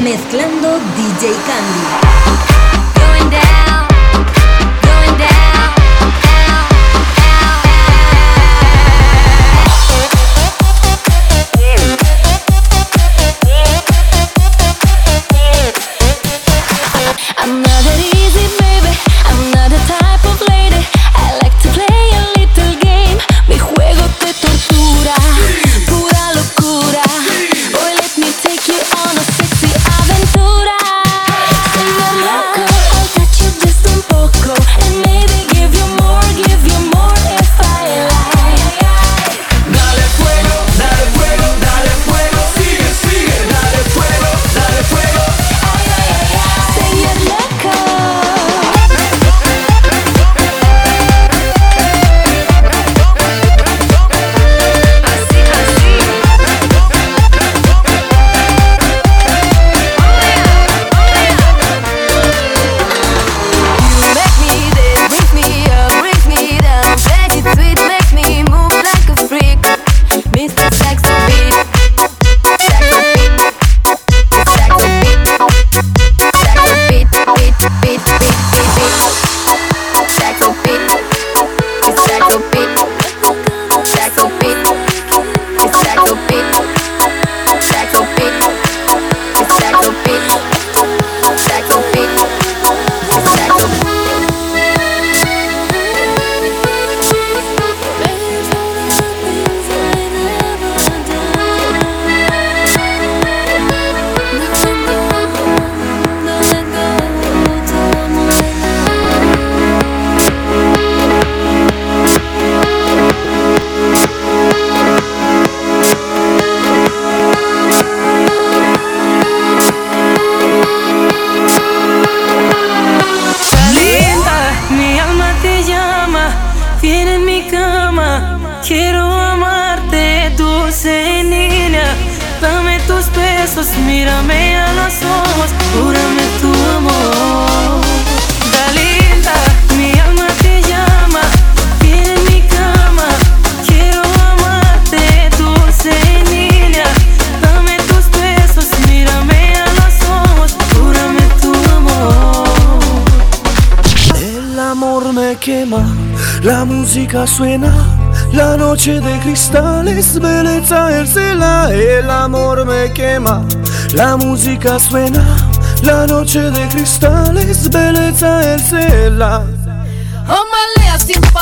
Mezclando DJ Candy. Viene en mi cama. Quiero amarte, dulce niña. Dame tus besos, mírame a los ojos, júrame tu amor. Dalinda, mi alma te llama, viene en mi cama. Quiero amarte, dulce niña. Dame tus besos, mírame a los ojos, júrame tu amor. El amor me quema, la música suena, la noche de cristales, belleza el cela. El amor me quema, la música suena, la noche de cristales, belleza el cela. Vamos ler assim falar, ô